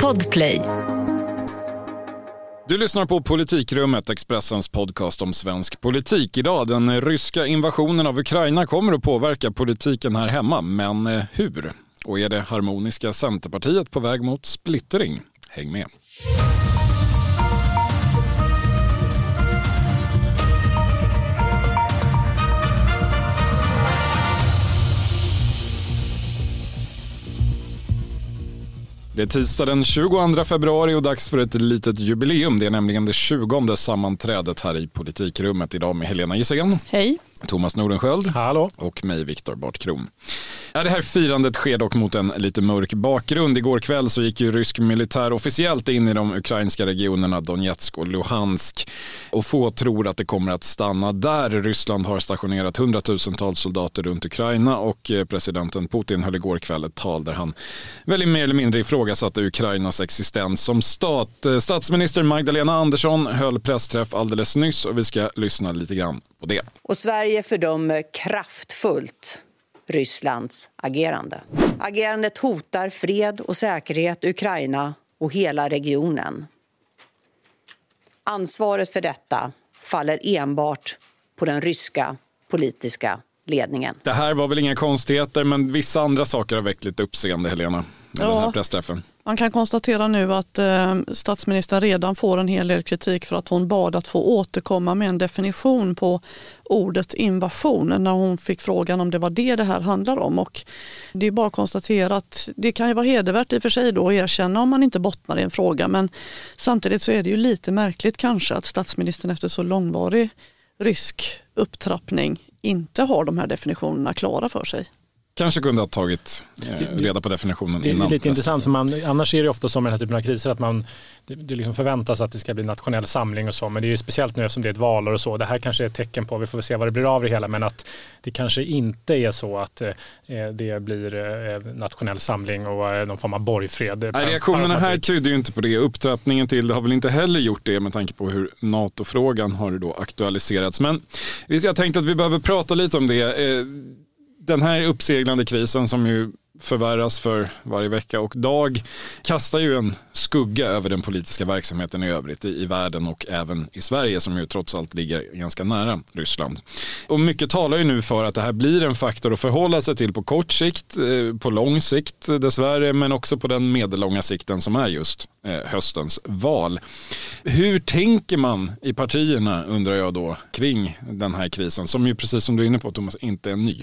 Podplay. Du lyssnar på Politikrummet, Expressens podcast om svensk politik. Idag, den ryska invasionen av Ukraina kommer att påverka politiken här hemma, men eh, hur? Och är det harmoniska Centerpartiet på väg mot splittring? Häng med. Det är tisdag den 22 februari och dags för ett litet jubileum. Det är nämligen det 20 sammanträdet här i politikrummet idag med Helena Gissén. Hej. Thomas Nordenskjöld Hallå. och mig, Viktor Bartkron. Ja, det här firandet sker dock mot en lite mörk bakgrund. Igår kväll så gick ju rysk militär officiellt in i de ukrainska regionerna Donetsk och Luhansk. Och få tror att det kommer att stanna där. Ryssland har stationerat hundratusentals soldater runt Ukraina och eh, presidenten Putin höll igår kväll ett tal där han väl mer eller mindre ifrågasatte Ukrainas existens som stat. Eh, Statsminister Magdalena Andersson höll pressträff alldeles nyss och vi ska lyssna lite grann på det. Och Sverige fördömer kraftfullt Rysslands agerande. Agerandet hotar fred och säkerhet i Ukraina och hela regionen. Ansvaret för detta faller enbart på den ryska politiska ledningen. Det här var väl inga konstigheter, men vissa andra saker har väckt lite uppseende, Helena, med Ja. den här pressträffen. Man kan konstatera nu att eh, statsministern redan får en hel del kritik för att hon bad att få återkomma med en definition på ordet invasion när hon fick frågan om det var det det här handlar om. Och det är bara att konstatera att det kan ju vara hedervärt i och för sig då att erkänna om man inte bottnar i en fråga men samtidigt så är det ju lite märkligt kanske att statsministern efter så långvarig rysk upptrappning inte har de här definitionerna klara för sig. Kanske kunde ha tagit eh, reda på definitionen Det är innan. lite intressant för man, annars är det ofta som i den här typen av kriser att man det, det liksom förväntas att det ska bli nationell samling och så men det är ju speciellt nu eftersom det är ett valår och så. Det här kanske är ett tecken på, vi får väl se vad det blir av det hela men att det kanske inte är så att eh, det blir eh, nationell samling och eh, någon form av borgfred. Nej, reaktionerna här tyder ju inte på det. Upptrappningen till det har väl inte heller gjort det med tanke på hur NATO-frågan har då aktualiserats. Men jag tänkte att vi behöver prata lite om det. Den här uppseglande krisen som ju förvärras för varje vecka och dag kastar ju en skugga över den politiska verksamheten i övrigt i, i världen och även i Sverige som ju trots allt ligger ganska nära Ryssland. Och mycket talar ju nu för att det här blir en faktor att förhålla sig till på kort sikt, eh, på lång sikt dessvärre, men också på den medellånga sikten som är just eh, höstens val. Hur tänker man i partierna undrar jag då kring den här krisen som ju precis som du är inne på Thomas inte är ny.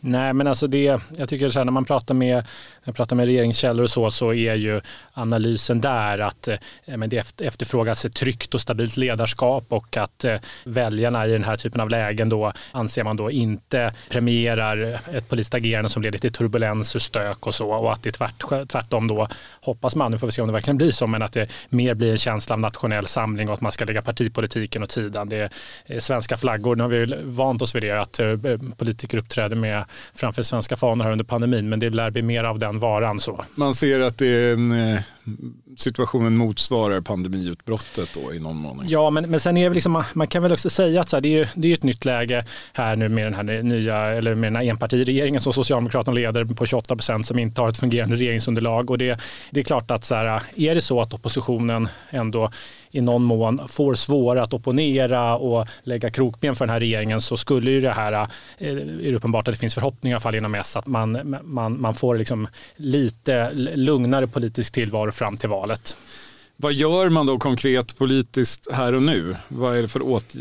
Nej men alltså det, jag tycker så här, när man pratar med, när jag pratar med regeringskällor och så, så är ju analysen där att eh, men det efterfrågas ett tryggt och stabilt ledarskap och att eh, väljarna i den här typen av lägen då anser man då inte premierar ett politiskt agerande som leder till turbulens och stök och så och att det tvärt, tvärtom då hoppas man, nu får vi se om det verkligen blir så, men att det mer blir en känsla av nationell samling och att man ska lägga partipolitiken åt sidan. Det är svenska flaggor, nu har vi ju vant oss vid det att eh, politiker uppträder med framför svenska fanor här under pandemin, men det lär bli mer av den varan så. Man ser att det är en, eh, situationen motsvarar pandemiutbrottet då i någon mån. Ja, men, men sen är det liksom, man, kan väl också säga att så här, det, är ju, det är ett nytt läge här nu med den här nya, eller med den här enpartiregeringen som Socialdemokraterna leder på 28 procent som inte har ett fungerande regeringsunderlag. Och det, det är klart att så här, är det så att oppositionen ändå i någon mån får svårare att opponera och lägga krokben för den här regeringen så skulle ju det här, eh, är det uppenbart att det finns förhoppningar i alla fall inom S att man, man, man får liksom lite lugnare politisk tillvaro fram till valet. Vad gör man då konkret politiskt här och nu? Vad är det för åt...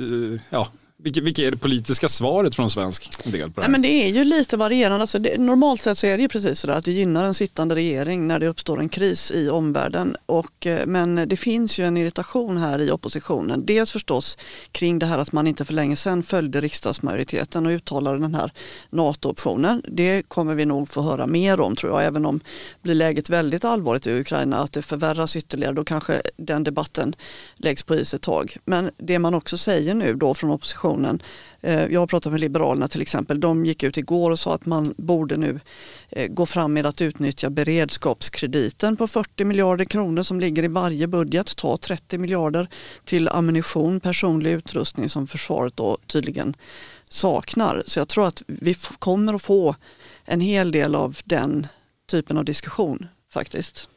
Ja, vilket, vilket är det politiska svaret från svensk del på det Nej, här? men det är ju lite varierande. Alltså det, normalt sett så är det ju precis sådär att det gynnar en sittande regering när det uppstår en kris i omvärlden. Och, eh, men det finns ju en irritation här i oppositionen. Dels förstås kring det här att man inte för länge sedan följde riksdagsmajoriteten och uttalade den här NATO-optionen. Det kommer vi nog få höra mer om tror jag. Även om blir läget väldigt allvarligt i Ukraina att det förvärras ytterligare då kanske den debatten läggs på is ett tag. Men det man också säger nu då från oppositionen eh, jag har pratat med Liberalerna till exempel. De gick ut igår och sa att man borde nu eh, gå fram med att utnyttja beredskapskrediten på 40 miljarder kronor som ligger i varje budget. Ta 30 miljarder till ammunition, personlig utrustning som försvaret då tydligen saknar. Så jag tror att vi kommer att få en hel del av den typen av diskussion faktiskt.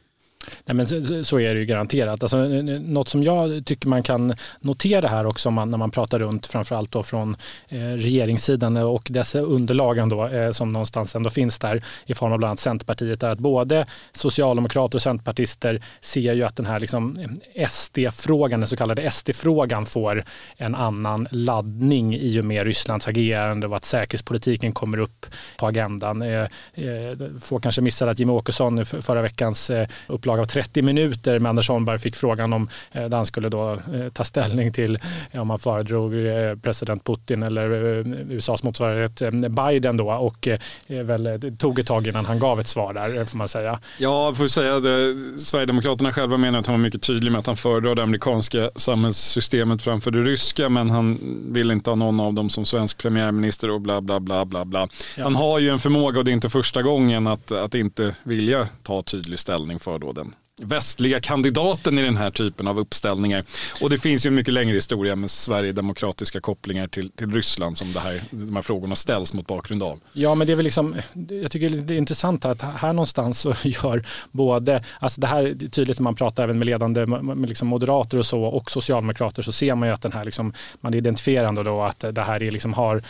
Nej, men så, så, är det ju garanterat. Alltså, något som jag tycker man kan notera här också man, när man pratar runt framförallt då från eh, regeringssidan och dessa underlagen då, eh, som någonstans ändå finns där i form av bland annat Centerpartiet är att både socialdemokrater och centerpartister ser ju att den här liksom eh, SD-frågan, den så kallade SD-frågan får en annan laddning i och med Rysslands agerande och att säkerhetspolitiken kommer upp på agendan. Eh, eh, få kanske missade att Jimmie Åkesson förra veckans eh, upplaga inslag av 30 minuter med Anders Holmberg fick frågan om eh, där han skulle då eh, ta ställning till om man föredrog eh, president Putin eller USAs motsvarighet Biden då och väl tog ett tag innan han gav ett svar där får man säga. Ja, får säga det. Sverigedemokraterna själva menar att han var mycket tydlig med att han föredrar det amerikanska samhällssystemet framför det ryska men han vill inte ha någon av dem som svensk premiärminister och bla bla bla bla bla. Ja. Han har ju en förmåga och det är inte första gången att, att inte vilja ta tydlig ställning för då västliga kandidaten i den här typen av uppställningar. Och det finns ju en mycket längre historia med Sverigedemokratiska kopplingar till, till Ryssland som det här, de här frågorna ställs mot bakgrund av. Ja, men det är väl liksom, jag tycker det är intressant att här någonstans så gör både, alltså det här är tydligt när man pratar även med ledande med liksom moderater och så och socialdemokrater så ser man ju att den här liksom, man identifierar då att det här är liksom har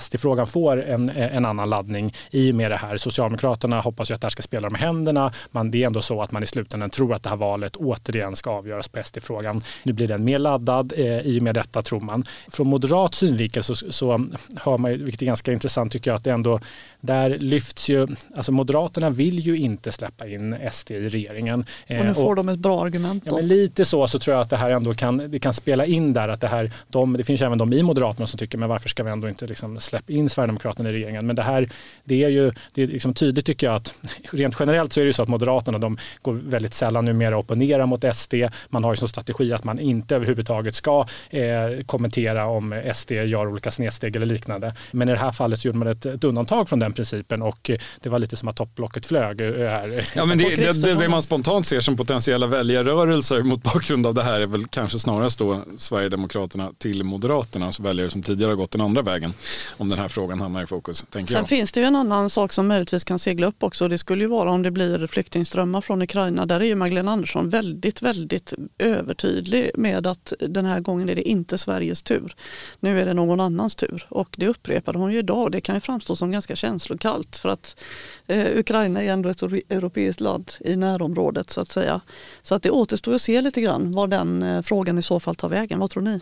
SD-frågan får en, en annan laddning i och med det här. Socialdemokraterna hoppas ju att det här ska spela med händerna, men det är ändå så att man i slutändan tror att det här valet återigen ska avgöras på SD-frågan. Nu blir den mer laddad eh, i och med detta tror man. Från moderat synvinkel så, så hör man, vilket är ganska intressant tycker jag, att det ändå där lyfts ju, alltså Moderaterna vill ju inte släppa in SD i regeringen. Och nu får och, de ett bra argument. Ja, men lite så så tror jag att det här ändå kan, det kan spela in där att det här, de, det finns ju även de i Moderaterna som tycker men varför ska vi ändå inte liksom släpp in Sverigedemokraterna i regeringen. Men det här, det är ju det är liksom tydligt tycker jag att rent generellt så är det så att Moderaterna de går väldigt sällan numera opponera mot SD. Man har ju som strategi att man inte överhuvudtaget ska eh, kommentera om SD gör olika snedsteg eller liknande. Men i det här fallet så gjorde man ett, ett undantag från den principen och det var lite som att topplocket flög eh, här. Ja, men det, det, det, det man spontant ser som potentiella väljarrörelser mot bakgrund av det här är väl kanske snarast då Sverigedemokraterna till Moderaternas väljare som tidigare har gått den andra vägen om den här frågan hamnar i fokus. Tänker Sen jag. finns det ju en annan sak som möjligtvis kan segla upp också. Det skulle ju vara om det blir flyktingströmmar från Ukraina. Där är ju Magdalena Andersson väldigt, väldigt övertydlig med att den här gången är det inte Sveriges tur. Nu är det någon annans tur och det upprepade hon ju idag. Det kan ju framstå som ganska känslokallt för att eh, Ukraina är ändå ett europeiskt land i närområdet så att säga. Så att det återstår att se lite grann var den eh, frågan i så fall tar vägen. Vad tror ni?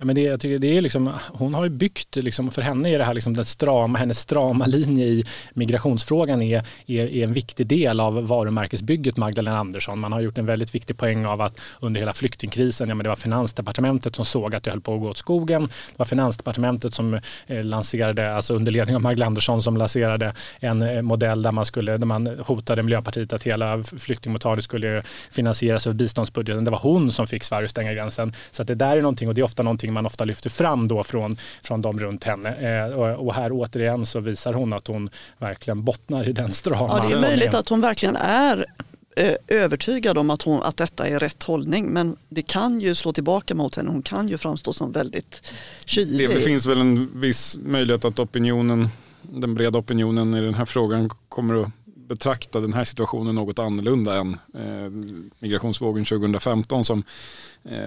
Ja, men det, jag tycker det är liksom, hon har ju byggt, liksom, för henne är det här liksom den strama, hennes strama linje i migrationsfrågan är, är, är, en viktig del av varumärkesbygget Magdalena Andersson. Man har gjort en väldigt viktig poäng av att under hela flyktingkrisen, ja, men det var Finansdepartementet som såg att det höll på att gå åt skogen. Det var Finansdepartementet som eh, lanserade, alltså under ledning av Magdalena Andersson som lanserade en eh, modell där man, skulle, där man hotade Miljöpartiet att hela flyktingmottagandet skulle finansieras över biståndsbudgeten. Det var hon som fick Sverige att stänga gränsen. Så att det där är någonting och det är ofta någonting någonting man ofta lyfter fram då från, från de runt henne. Eh, och, och, här återigen så visar hon att hon verkligen bottnar i den strama Ja, det är möjligt att hon verkligen är eh, övertygad om att, hon, att detta är rätt hållning men det kan ju slå tillbaka mot henne. Hon kan ju framstå som väldigt kylig. Det finns väl en viss möjlighet att opinionen, den breda opinionen i den här frågan kommer att betrakta den här situationen något annorlunda än eh, migrationsvågen 2015 som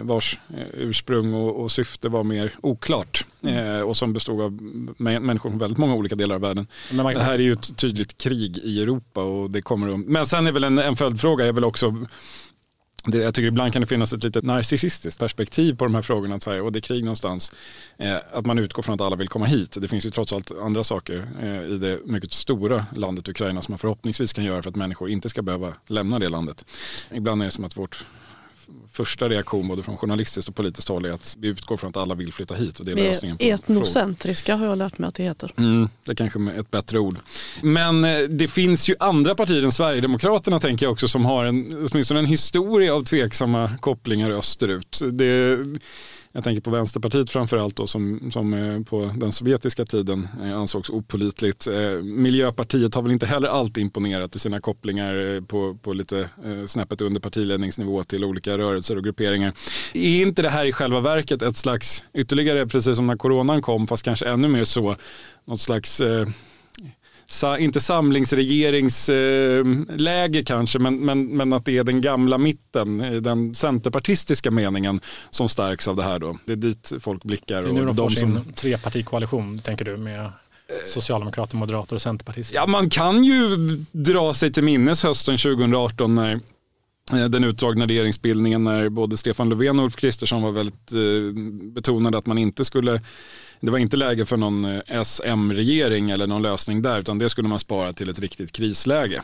vars eh, ursprung och, och, syfte var mer oklart mm. eh, och som bestod av människor från väldigt många olika delar av världen. Man... Det här är ju ett tydligt krig i Europa och det kommer att, men sen är väl en, en följdfråga är väl också det, jag tycker ibland kan det finnas ett litet narcissistiskt perspektiv på de här frågorna. Att säga, och det är krig någonstans. Eh, att man utgår från att alla vill komma hit. Det finns ju trots allt andra saker eh, i det mycket stora landet Ukraina som man förhoppningsvis kan göra för att människor inte ska behöva lämna det landet. Ibland är det som att vårt första reaktion både från journalistiskt och politiskt håll är att vi utgår från att alla vill flytta hit. Och det är vi lösningen på etnocentriska har jag lärt mig att det heter. Mm, det är kanske är ett bättre ord. Men eh, det finns ju andra partier än Sverigedemokraterna tänker jag också som har en, åtminstone en historia av tveksamma kopplingar österut. Det, jag tänker på Vänsterpartiet framförallt då som, som eh, på den sovjetiska tiden eh, ansågs opolitligt. Eh, Miljöpartiet har väl inte heller alltid imponerat i sina kopplingar på, på lite snäppet under partiledningsnivå till olika rörelser och grupperingar. Är inte det här i själva verket ett slags ytterligare, precis som när coronan kom, fast kanske ännu mer så, något slags inte samlingsregeringsläge eh, kanske, men, men, men att det är den gamla mitten, den centerpartistiska meningen som stärks av det här då. Det är dit folk blickar. Det är nu de får de sin som... trepartikoalition, tänker du, med Socialdemokrater, Moderater och Centerpartister? Ja, man kan ju dra sig till minnes hösten 2018 när eh, den utdragna regeringsbildningen när både Stefan Löfven och Ulf Kristersson var väldigt eh, betonade att man inte skulle det var inte läge för någon eh, SM-regering eller någon lösning där utan det skulle man spara till ett riktigt krisläge.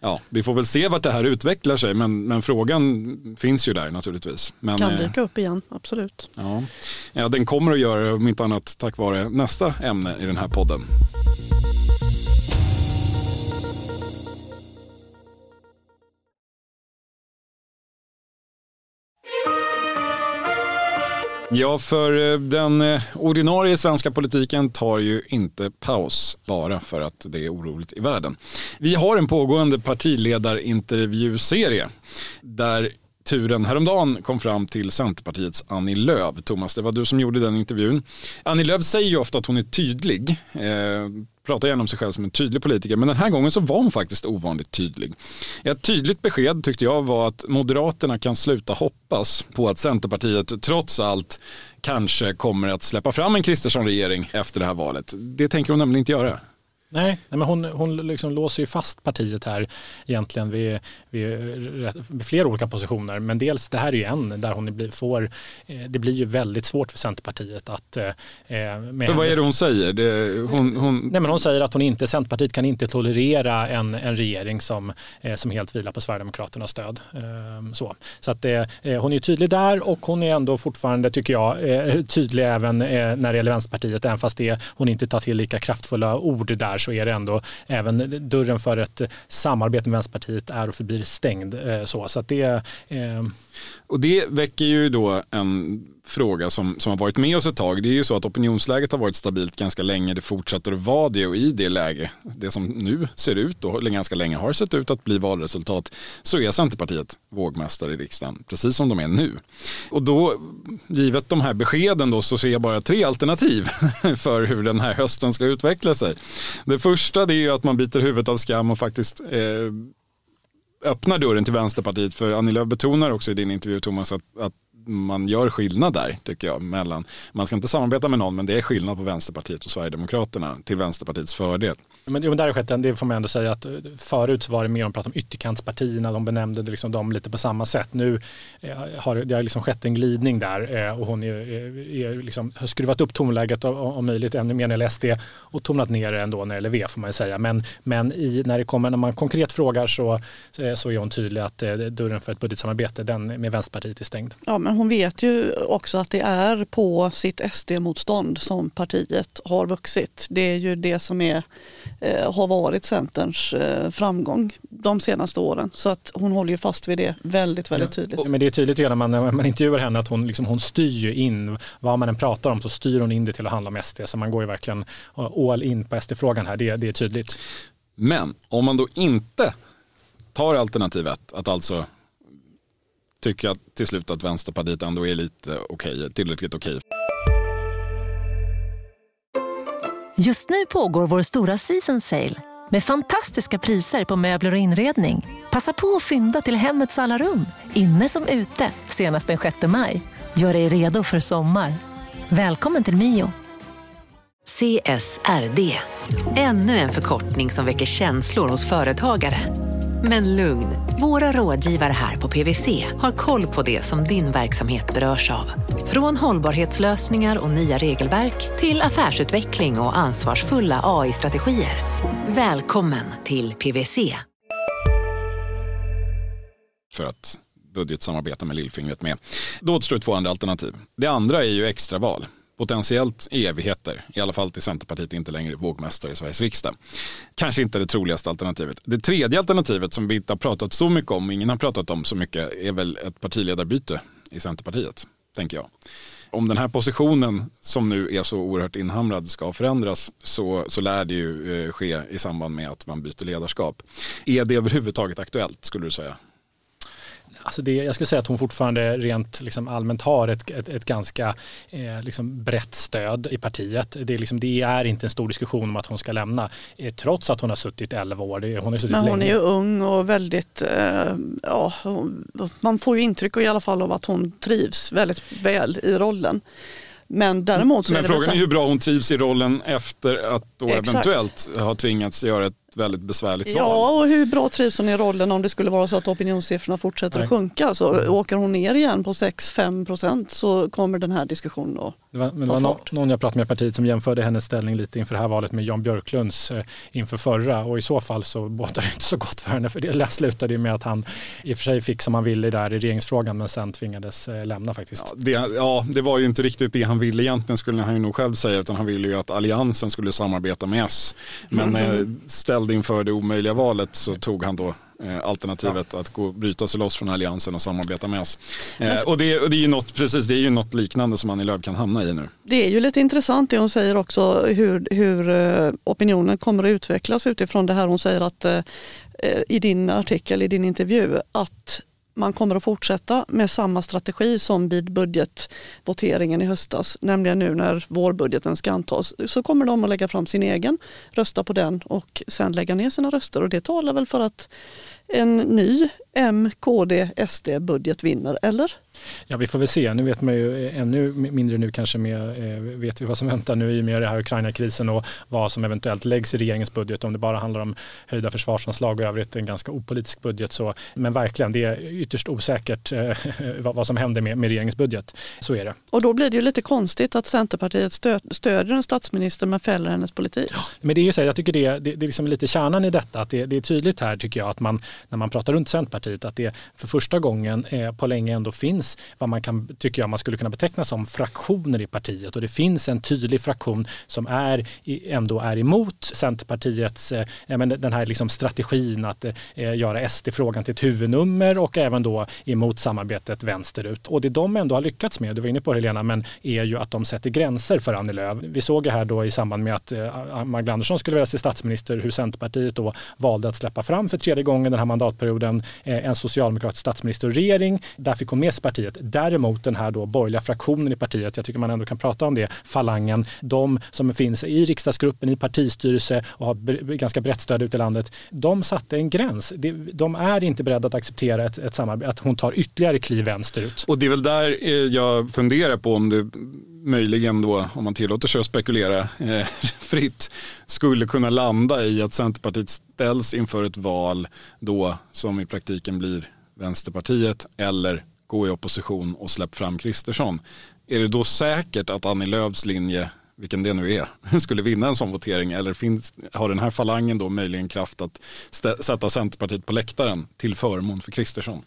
Ja, vi får väl se vart det här utvecklar sig men, men frågan finns ju där naturligtvis. Men, kan dyka upp igen, absolut. Ja. ja, den kommer att göra det om inte annat tack vare nästa ämne i den här podden. Ja, för eh, den eh, ordinarie svenska politiken tar ju inte paus bara för att det är oroligt i världen. Vi har en pågående partiledarintervjuserie där turen häromdagen kom fram till Centerpartiets Annie Lööf. Thomas, det var du som gjorde den intervjun. Annie Lööf säger ju ofta att hon är tydlig. Eh, pratar gärna om sig själv som en tydlig politiker, men den här gången så var hon faktiskt ovanligt tydlig. Ett tydligt besked tyckte jag var att Moderaterna kan sluta hoppas på att Centerpartiet trots allt kanske kommer att släppa fram en Kristersson-regering efter det här valet. Det tänker hon nämligen inte göra. Nej, nej men hon, hon liksom låser ju fast partiet här egentligen vid, vid, vid flera olika positioner. Men dels det här är ju en där hon får, eh, det blir ju väldigt svårt för Centerpartiet att... Eh, för vad är det hon säger? Det, hon, hon... Nej, men hon säger att hon inte, Centerpartiet kan inte tolerera en, en regering som, eh, som helt vilar på Sverigedemokraternas stöd. Så, så att, hon är tydlig där och hon är ändå fortfarande, tycker jag, tydlig även när det gäller Vänsterpartiet, även fast det, hon inte tar till lika kraftfulla ord där så är det ändå även dörren för ett samarbete med Vänsterpartiet är och förblir stängd. Eh, så, så att det, eh... och det väcker ju då en fråga som, som har varit med oss ett tag. Det är ju så att opinionsläget har varit stabilt ganska länge. Det fortsätter att vara det och i det läge, det som nu ser ut och ganska länge har sett ut att bli valresultat, så är Centerpartiet vågmästare i riksdagen, precis som de är nu. Och då, givet de här beskeden då, så ser jag bara tre alternativ för hur den här hösten ska utveckla sig. Det första det är ju att man biter huvudet av skam och faktiskt eh, öppnar dörren till Vänsterpartiet. För Annie Lööf betonar också i din intervju Thomas att, att man gör skillnad där tycker jag. Mellan, man ska inte samarbeta med någon men det är skillnad på Vänsterpartiet och Sverigedemokraterna till Vänsterpartiets fördel. Men, jo, men där har skett, det får man ändå säga att eh, förut var det mer om att prata om ytterkantspartierna, de benämnde det liksom dem lite på samma sätt. Nu eh, har det har liksom skett en glidning där eh, och hon är, är liksom, har skruvat upp tonläget om möjligt ännu mer när det SD och tonat ner det ändå när det gäller V får man ju säga. Men, men i, när det kommer, när man konkret frågar så, så är hon tydlig att dörren för ett budgetsamarbete den med Vänsterpartiet är stängd. Ja men hon vet ju också att det är på sitt SD-motstånd som partiet har vuxit. Det är ju det som är eh, har varit Centerns eh, framgång de senaste åren. Så att hon håller ju fast vid det väldigt, väldigt ja. tydligt. Men det är tydligt när man, när man intervjuar henne att hon, liksom, hon styr in, vad man än pratar om så styr hon in det till att handla om SD. Så man går ju verkligen all in på SD-frågan här, det, det är tydligt. Men om man då inte tar alternativ ett, att alltså tycka till slut att Vänsterpartiet ändå är lite okej, okay, tillräckligt okej. Okay. Just nu pågår vår stora season sale med fantastiska priser på möbler och inredning. Passa på att fynda till hemmets alla rum, inne som ute, senast den 6 maj. Gör dig redo för sommar. Välkommen till Mio. CSRD, ännu en förkortning som väcker känslor hos företagare. Men lugn, våra rådgivare här på PWC har koll på det som din verksamhet berörs av. Från hållbarhetslösningar och nya regelverk till affärsutveckling och ansvarsfulla AI-strategier. Välkommen till PWC. För att budgetsamarbeta med lillfingret med. Då återstår två andra alternativ. Det andra är ju extraval potentiellt i evigheter, i alla fall till Centerpartiet inte längre vågmästare i Sveriges riksdag. Kanske inte det troligaste alternativet. Det tredje alternativet som vi inte har pratat så mycket om, ingen har pratat om så mycket, är väl ett partiledarbyte i Centerpartiet, tänker jag. Om den här positionen som nu är så oerhört inhamrad ska förändras så, så lär det ju eh, ske i samband med att man byter ledarskap. Är det överhuvudtaget aktuellt skulle du säga? Alltså det, jag skulle säga att hon fortfarande rent liksom allmänt har ett, ett, ett ganska eh, liksom brett stöd i partiet. Det är, liksom, det är inte en stor diskussion om att hon ska lämna, eh, trots att hon har suttit 11 år. Det, hon har suttit Men hon länge. är ju ung och väldigt, eh, ja, man får ju intryck i alla fall av att hon trivs väldigt väl i rollen. Men däremot så Men är frågan så- är hur bra hon trivs i rollen efter att då Exakt. eventuellt ha tvingats göra ett väldigt besvärligt val. Ja, och hur bra trivs hon i rollen om det skulle vara så att opinionssiffrorna fortsätter Nej. att sjunka. Så åker hon ner igen på 6-5 procent så kommer den här diskussionen att Det var, men det ta var någon jag pratade med i partiet som jämförde hennes ställning lite inför det här valet med Jan Björklunds eh, inför förra och i så fall så båtar det inte så gott för henne för det slutade ju med att han i och för sig fick som han ville där i regeringsfrågan men sen tvingades eh, lämna faktiskt. Ja, det, ja, det var ju inte riktigt det han ville egentligen skulle han ju nog själv säga utan han ville ju att alliansen skulle samarbeta med S. Men eh, ställd inför det omöjliga valet så tog han då eh, alternativet att gå, bryta sig loss från alliansen och samarbeta med S. Eh, och det, och det är ju något, precis, det är ju något liknande som Annie Lööf kan hamna i nu. Det är ju lite intressant det hon säger också hur, hur eh, opinionen kommer att utvecklas utifrån det här hon säger att eh, eh, i din artikel, i din intervju, att man kommer att fortsätta med samma strategi som vid budgetvoteringen i höstas, nämligen nu när vårbudgeten ska antas, så kommer de att lägga fram sin egen, rösta på den och sen lägga ner sina röster och det talar väl för att en ny M, KD, SD-budget vinner, eller? Ja, vi får väl se. Nu vet man ju eh, ännu mindre nu kanske med, eh, vet vi vad som väntar nu i och med det här Ukraina-krisen och vad som eventuellt läggs i regeringens budget. Om det bara handlar om höjda försvarsanslag och övrigt en ganska opolitisk budget. Så, men verkligen, det är ytterst osäkert eh, vad, vad som händer med, med regeringens budget. Så är det. Och då blir det ju lite konstigt att Centerpartiet stö stödjer en statsminister men fäller hennes politik. Men det är ju så, här, jag tycker det, det, det är liksom lite kärnan i detta. Att det, det är tydligt här tycker jag att man när man pratar runt Centerpartiet att det för första gången eh, på länge ändå finns vad man kan, tycker jag man skulle kunna beteckna som fraktioner i partiet och det finns en tydlig fraktion som är, ändå är emot Centerpartiets, eh, men den här liksom strategin att eh, eh, göra SD-frågan till ett huvudnummer och även då emot samarbetet vänsterut. Och det de ändå har lyckats med, du var inne på det Helena, men är ju att de sätter gränser för Annie Lööf. Vi såg ju här då i samband med att eh, Magdalena Andersson skulle väljas till statsminister hur Centerpartiet då valde att släppa fram för tredje gången den här mandatperioden eh, en socialdemokratisk statsminister och regering. Där fick hon med sig partiet. Däremot den här då borgerliga fraktionen i partiet, jag tycker man ändå kan prata om det, falangen, de som finns i riksdagsgruppen, i partistyrelse och har ganska brett stöd ute i landet, de satte en gräns. De är inte beredda att acceptera ett, ett samarbete, att hon tar ytterligare kliv vänsterut. Och det är väl där eh, jag funderar på om det möjligen då, om man tillåter sig att spekulera eh, fritt, skulle kunna landa i att Centerpartiet ställs inför ett val då som i praktiken blir Vänsterpartiet eller gå i opposition och släpp fram Kristersson. Är det då säkert att Annie Lööfs linje, vilken det nu är, skulle vinna en sån votering eller finns, har den här falangen då möjligen kraft att stä- sätta Centerpartiet på läktaren till förmån för Kristersson?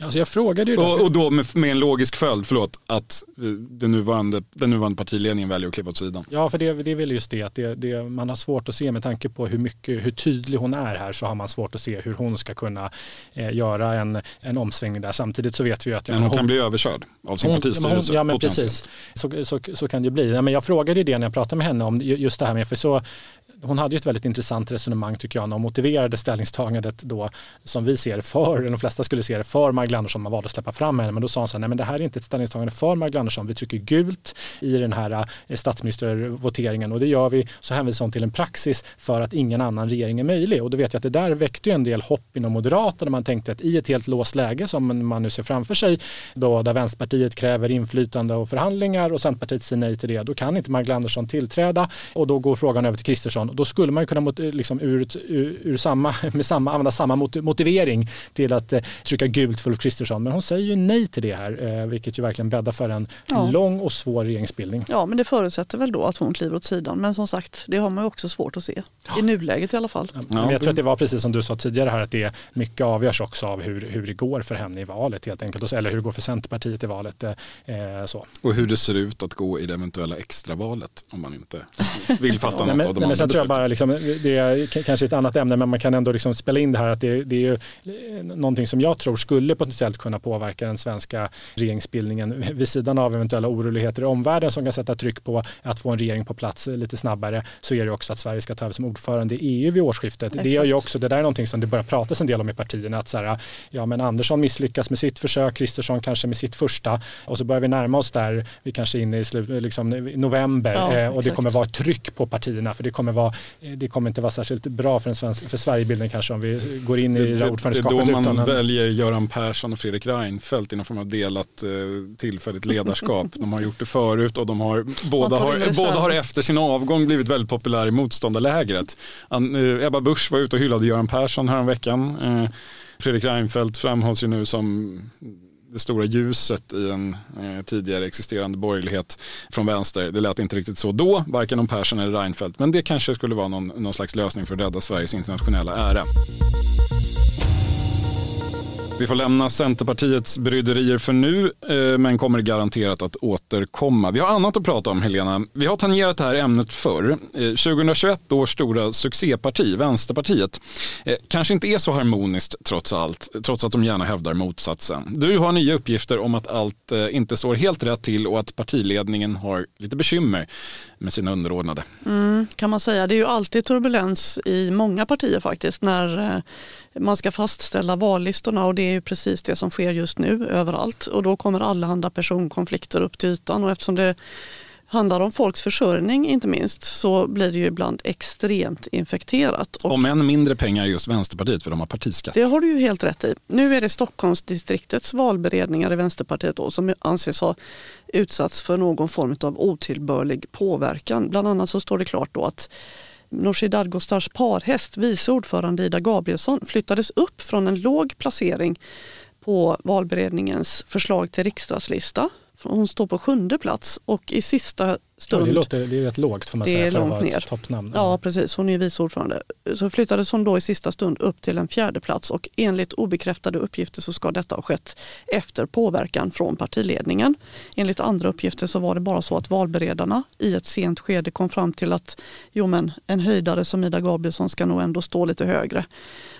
Alltså jag frågade ju. Och, och då med, med en logisk följd, förlåt, att den nuvarande, den nuvarande partiledningen väljer att kliva åt sidan. Ja, för det, det är väl just det att det, det, man har svårt att se med tanke på hur, mycket, hur tydlig hon är här så har man svårt att se hur hon ska kunna eh, göra en, en omsvängning där. Samtidigt så vet vi ju att Men hon kan bli överkörd av sin Hon- partistyrelse. Ja, men precis. Så, så, så kan det ju bli. Ja, men jag frågade ju det när jag pratade med henne om ju- just det här med, för så, hon hade ju ett väldigt intressant resonemang tycker jag när hon motiverade ställningstagandet då som vi ser för, de flesta skulle se det för Magdalena Andersson, man valde att släppa fram henne, men då sa hon så här, nej men det här är inte ett ställningstagande för Magdalena Andersson, vi trycker gult i den här eh, statsministervoteringen och det gör vi, så hänvisar hon till en praxis för att ingen annan regering är möjlig. Och då vet jag att det där väckte ju en del hopp inom Moderaterna, man tänkte att i ett helt låst läge som man nu ser framför sig, då där Vänsterpartiet kräver inflytande och förhandlingar och Centerpartiet säger nej till det, då kan inte Magdalena Andersson tillträda. Och då går frågan över till Kristersson. Då skulle man ju kunna mot, liksom ur, ur, ur samma, med samma, använda samma mot, motivering till att eh, trycka gult för Ulf Kristersson. Men hon säger ju nej till det här, eh, vilket ju verkligen bäddar för en Ja. lång och svår regeringsbildning. Ja, men det förutsätter väl då att hon kliver åt sidan. Men som sagt, det har man ju också svårt att se. I nuläget i alla fall. Men jag tror att det var precis som du sa tidigare här att det mycket avgörs också av hur, hur det går för henne i valet helt enkelt. Eller hur det går för Centerpartiet i valet. eh, Eh, så. Och hur det ser ut att gå i det eventuella extravalet om man inte vill fatta något av de nej, andra tror jag bara, liksom, det är kanske ett annat ämne, men man kan ändå liksom spela in det här att det, det är ju någonting som jag tror skulle potentiellt kunna påverka den svenska regeringsbildningen vid sidan av eventuella oroligheter i omvärlden som kan sätta tryck på att få en regering på plats lite snabbare så är det också att Sverige ska ta över som ordförande i EU vid årsskiftet. Exakt. Det gör ju också, det där är någonting som det börjar pratas en del om i partierna att så här, ja men Andersson misslyckas med sitt försök, Kristersson kanske med sitt första och så börjar vi närma oss där, vi kanske är inne i slut, liksom, november ja, eh, och det kommer vara tryck på partierna för det kommer, vara, eh, det kommer inte vara särskilt bra för, en svensk, för Sverigebilden kanske om vi går in i det, det ordförandeskapet. Det är då man väljer Göran Persson och Fredrik Reinfeldt i någon form av delat eh, tillfälligt ledarskap. de har gjort det förut och de har, båda, har, båda har efter sin avgång blivit väldigt populära i motståndarlägret. Ebba Busch var ute och hyllade Göran Persson häromveckan. Fredrik Reinfeldt framhålls ju nu som det stora ljuset i en eh, tidigare existerande borgerlighet från vänster. Det lät inte riktigt så då, varken om Persson eller Reinfeldt. Men det kanske skulle vara någon, någon slags lösning för att rädda Sveriges internationella ära. Vi får lämna Centerpartiets bryderier för nu, eh, men kommer garanterat att återkomma. Vi har annat att prata om, Helena. Vi har tangerat det här ämnet förr. Eh, 2021 års stora succéparti, Vänsterpartiet, eh, kanske inte är så harmoniskt trots allt, trots att de gärna hävdar motsatsen. Du har nya uppgifter om att allt inte står helt rätt till och att partiledningen har lite bekymmer med sina underordnade. Mm, kan man säga. Det är ju alltid turbulens i många partier faktiskt när man ska fastställa vallistorna och det är ju precis det som sker just nu överallt. Och då kommer allehanda personkonflikter upp till ytan och eftersom det handlar om folks försörjning inte minst så blir det ju ibland extremt infekterat. Och Om än mindre pengar just Vänsterpartiet för de har partiskatt. Det har du ju helt rätt i. Nu är det Stockholmsdistriktets valberedningar i Vänsterpartiet då, som anses ha utsatts för någon form av otillbörlig påverkan. Bland annat så står det klart då att Nooshi Dadgostars parhäst, vice ordförande Ida Gabrielsson, flyttades upp från en låg placering på valberedningens förslag till riksdagslista. Hon står på sjunde plats och i sista stund. Ja, det, låter, det är rätt lågt får man det säga är för långt att ner. toppnamn. Ja precis, hon är vice ordförande. Så flyttades hon då i sista stund upp till en fjärde plats och enligt obekräftade uppgifter så ska detta ha skett efter påverkan från partiledningen. Enligt andra uppgifter så var det bara så att valberedarna i ett sent skede kom fram till att jo men en höjdare som Ida Gabrielsson ska nog ändå stå lite högre.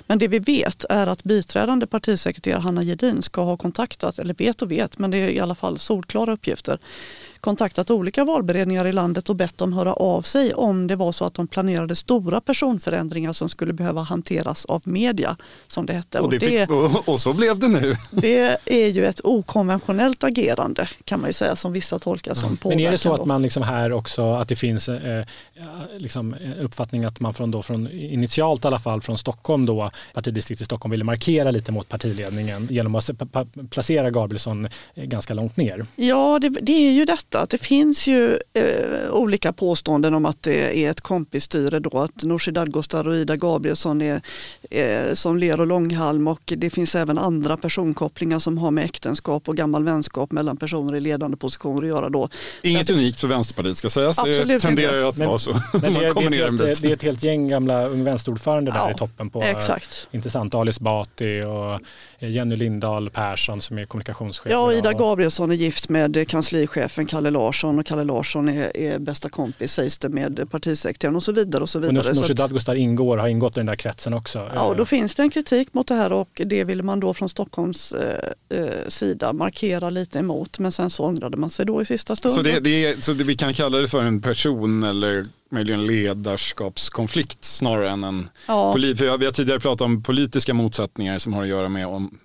Men det vi vet är att biträdande partisekreterare Hanna Gedin ska ha kontaktat, eller vet och vet, men det är i alla fall solklara uppgifter, kontaktat olika valberedningar i landet och bett dem höra av sig om det var så att de planerade stora personförändringar som skulle behöva hanteras av media, som det hette. Och, det fick, och, så blev det nu. Det är ju ett okonventionellt agerande kan man ju säga som vissa tolkar som påverkan. Men är det så att man liksom här också, att det finns eh, liksom uppfattning att man från, då, från initialt i alla fall från Stockholm då, partidistriktet i Stockholm ville markera lite mot partiledningen genom att placera Gabrielsson ganska långt ner? Ja, det, det är ju detta att det finns ju eh, olika påståenden om att det är ett kompisstyre då, att Nooshi Dadgostar och Ida Gabrielsson är eh, som ler och långhalm och det finns även andra personkopplingar som har med äktenskap och gammal vänskap mellan personer i ledande positioner att göra då. Inget unikt för Vänsterpartiet ska sägas, det tenderar ju att vara så. Men det, är, det, är ett, det är ett helt gäng gamla Ung Vänsterordförande där ja, i toppen på exakt. intressant. Alice Bati och Jenny Lindahl Persson som är kommunikationschef. Ja, Ida Gabrielsson är gift med kanslichefen Kalle Larsson och Kalle Larsson är, är bästa kompis sägs det med partisekreteraren och så vidare. Och så vidare. Och Nooshi Dadgostar ingår, har ingått i den där kretsen också. Ja, och då finns det en kritik mot det här och det ville man då från Stockholms eh, eh, sida markera lite emot. Men sen så ångrade man sig då i sista stund. Så, det, det är, så det, vi kan kalla det för en person eller möjligen ledarskapskonflikt snarare än en ja. För vi har tidigare pratat om politiska motsättningar som har att göra med om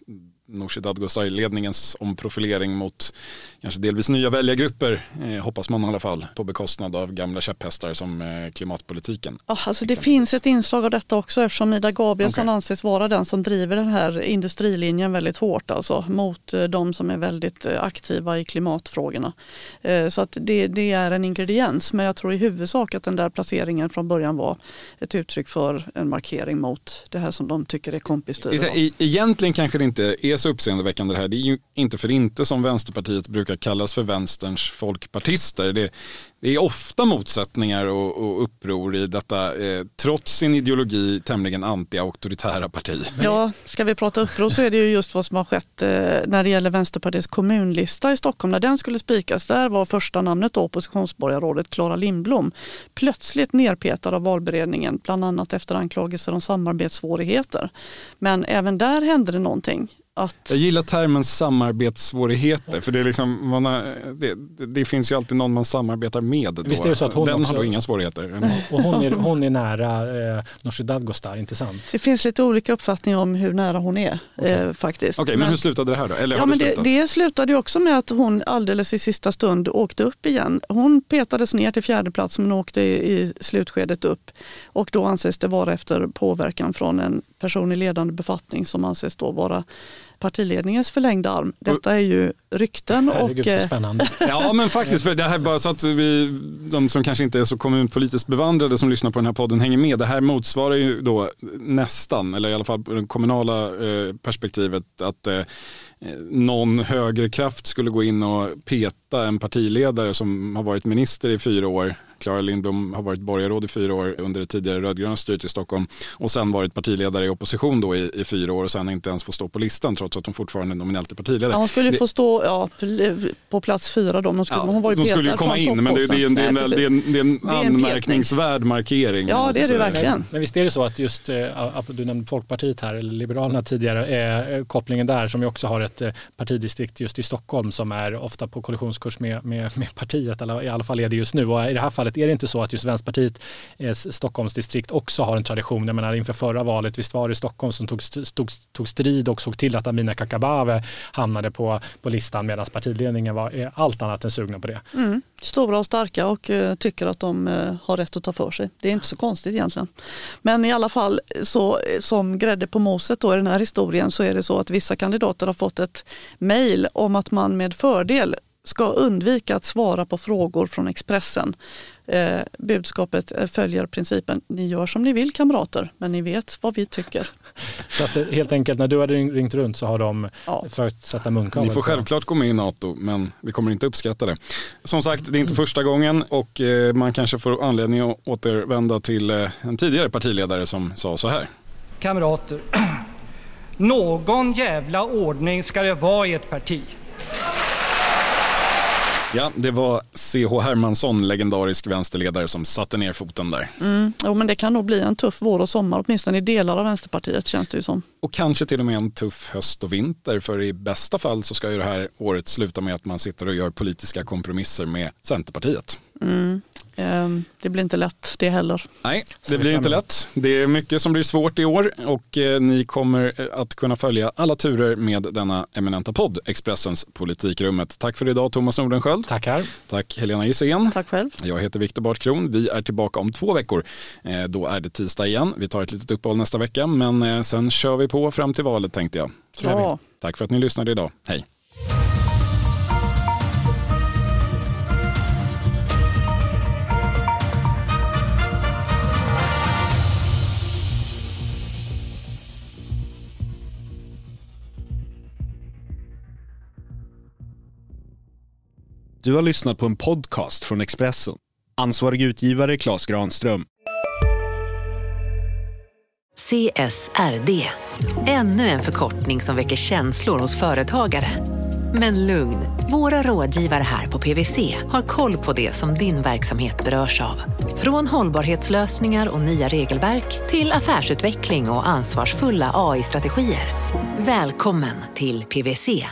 Nooshi Dadgostar-ledningens omprofilering mot kanske delvis nya väljargrupper, eh, hoppas man i alla fall, på bekostnad av gamla käpphästar som eh, klimatpolitiken. Ja, alltså det finns ett inslag av detta också eftersom Ida Gabrielsson okay. anses vara den som driver den här industrilinjen väldigt hårt, alltså mot eh, de som är väldigt eh, aktiva i klimatfrågorna. Eh, så att det, det, är en ingrediens, men jag tror i huvudsak att den där placeringen från början var ett uttryck för en markering mot det här som de tycker är kompisstyre. Egentligen kanske det inte är så uppseendeväckande det här. Det är ju inte för inte som Vänsterpartiet brukar kallas för vänsterns folkpartister. Det, det är ofta motsättningar och, och uppror i detta, eh, trots sin ideologi, tämligen anti-auktoritära parti. Ja, ska vi prata uppror så är det ju just vad som har skett eh, när det gäller Vänsterpartiets kommunlista i Stockholm. När den skulle spikas, där var första namnet då oppositionsborgarrådet Klara Lindblom plötsligt nerpetad av valberedningen, bland annat efter anklagelser om samarbetssvårigheter. Men även där hände det någonting. Att... Jag gillar termen samarbetssvårigheter för det, är liksom, man har, det, det, finns ju alltid någon man samarbetar med. Då. Visst är det så att hon Den också... har då inga svårigheter. Och hon är, hon är nära eh, Nooshi Dadgostar, inte sant? Det finns lite olika uppfattningar om hur nära hon är okay. eh, faktiskt. Okej, okay, men, men, hur slutade det här då? Eller ja, har men det, det, det slutade ju också med att hon alldeles i sista stund åkte upp igen. Hon petades ner till fjärde plats men åkte i, i slutskedet upp. Och då anses det vara efter påverkan från en person i ledande befattning som anses då vara partiledningens förlängda arm. Detta är ju rykten. Herregud, och, så spännande. ja men faktiskt, för det här bara så att vi, de som kanske inte är så kommunpolitiskt bevandrade som lyssnar på den här podden hänger med. Det här motsvarar ju då nästan, eller i alla fall det kommunala eh, perspektivet, att eh, någon högerkraft skulle gå in och peta en partiledare som har varit minister i fyra år Klara Lindblom har varit borgarråd i fyra år under det tidigare rödgröna styret i Stockholm och sen varit partiledare i opposition då i, i fyra år och sen inte ens få stå på listan trots att hon fortfarande är nominellt partiledare. Ja, hon skulle det, få stå ja, på plats fyra då. Hon skulle, ja, hon var ju de skulle ju komma in men det, det, är en, det, är en, det, är en, det är en anmärkningsvärd markering. Ja det är det verkligen. Men visst är det så att just, eh, du nämnde Folkpartiet här, eller Liberalerna tidigare, eh, kopplingen där som ju också har ett eh, partidistrikt just i Stockholm som är ofta på kollisionskurs med, med, med partiet, eller i alla fall är det just nu. Och i det här fallet är det inte så att just Vänsterpartiet eh, Stockholmsdistrikt också har en tradition. Jag menar inför förra valet, visst var det Stockholm som tog, tog, tog strid och såg till att Amineh Kakabaveh hamnade på, på listan medan partiledningen var eh, allt annat än sugna på det. Mm. Stora och starka och eh, tycker att de eh, har rätt att ta för sig. Det är inte så konstigt egentligen. Men i alla fall så som grädde på moset då i den här historien så är det så att vissa kandidater har fått ett mejl om att man med fördel ska undvika att svara på frågor från Expressen. Eh, budskapet eh, följer principen, ni gör som ni vill kamrater, men ni vet vad vi tycker. Så att helt enkelt när du hade ringt runt så har de ja. försökt sätta munkavel Ni får självklart gå med i NATO, men vi kommer inte uppskatta det. Som sagt, det är inte första gången och eh, man kanske får anledning att återvända till eh, en tidigare partiledare som sa så här. Kamrater, någon jävla ordning ska det vara i ett parti. Ja, det var C.H. Hermansson, legendarisk vänsterledare, som satte ner foten där. Mm. Jo, men det kan nog bli en tuff vår och sommar, åtminstone i delar av Vänsterpartiet känns det ju som. Och kanske till och med en tuff höst och vinter, för i bästa fall så ska ju det här året sluta med att man sitter och gör politiska kompromisser med Centerpartiet. Mm. Ehm, det blir inte lätt det heller. Nej, det blir inte lätt. Det är mycket som blir svårt i år och eh, ni kommer eh, att kunna följa alla turer med denna eminenta podd, Expressens Politikrummet. Tack för idag Thomas Nordenskjöld. Tackar. Tack Helena Gissén. Tack själv. Jag heter Viktor Bartkron. Vi är tillbaka om två veckor. Eh, då är det tisdag igen. Vi tar ett litet uppehåll nästa vecka men sen kör vi på fram till valet tänkte jag. Ja. Tack för att ni lyssnade idag. Hej. Du har lyssnat på en podcast från Expressen. Ansvarig utgivare Klas Granström. CSRD, ännu en förkortning som väcker känslor hos företagare. Men lugn, våra rådgivare här på PWC har koll på det som din verksamhet berörs av. Från hållbarhetslösningar och nya regelverk till affärsutveckling och ansvarsfulla AI-strategier. Välkommen till PWC.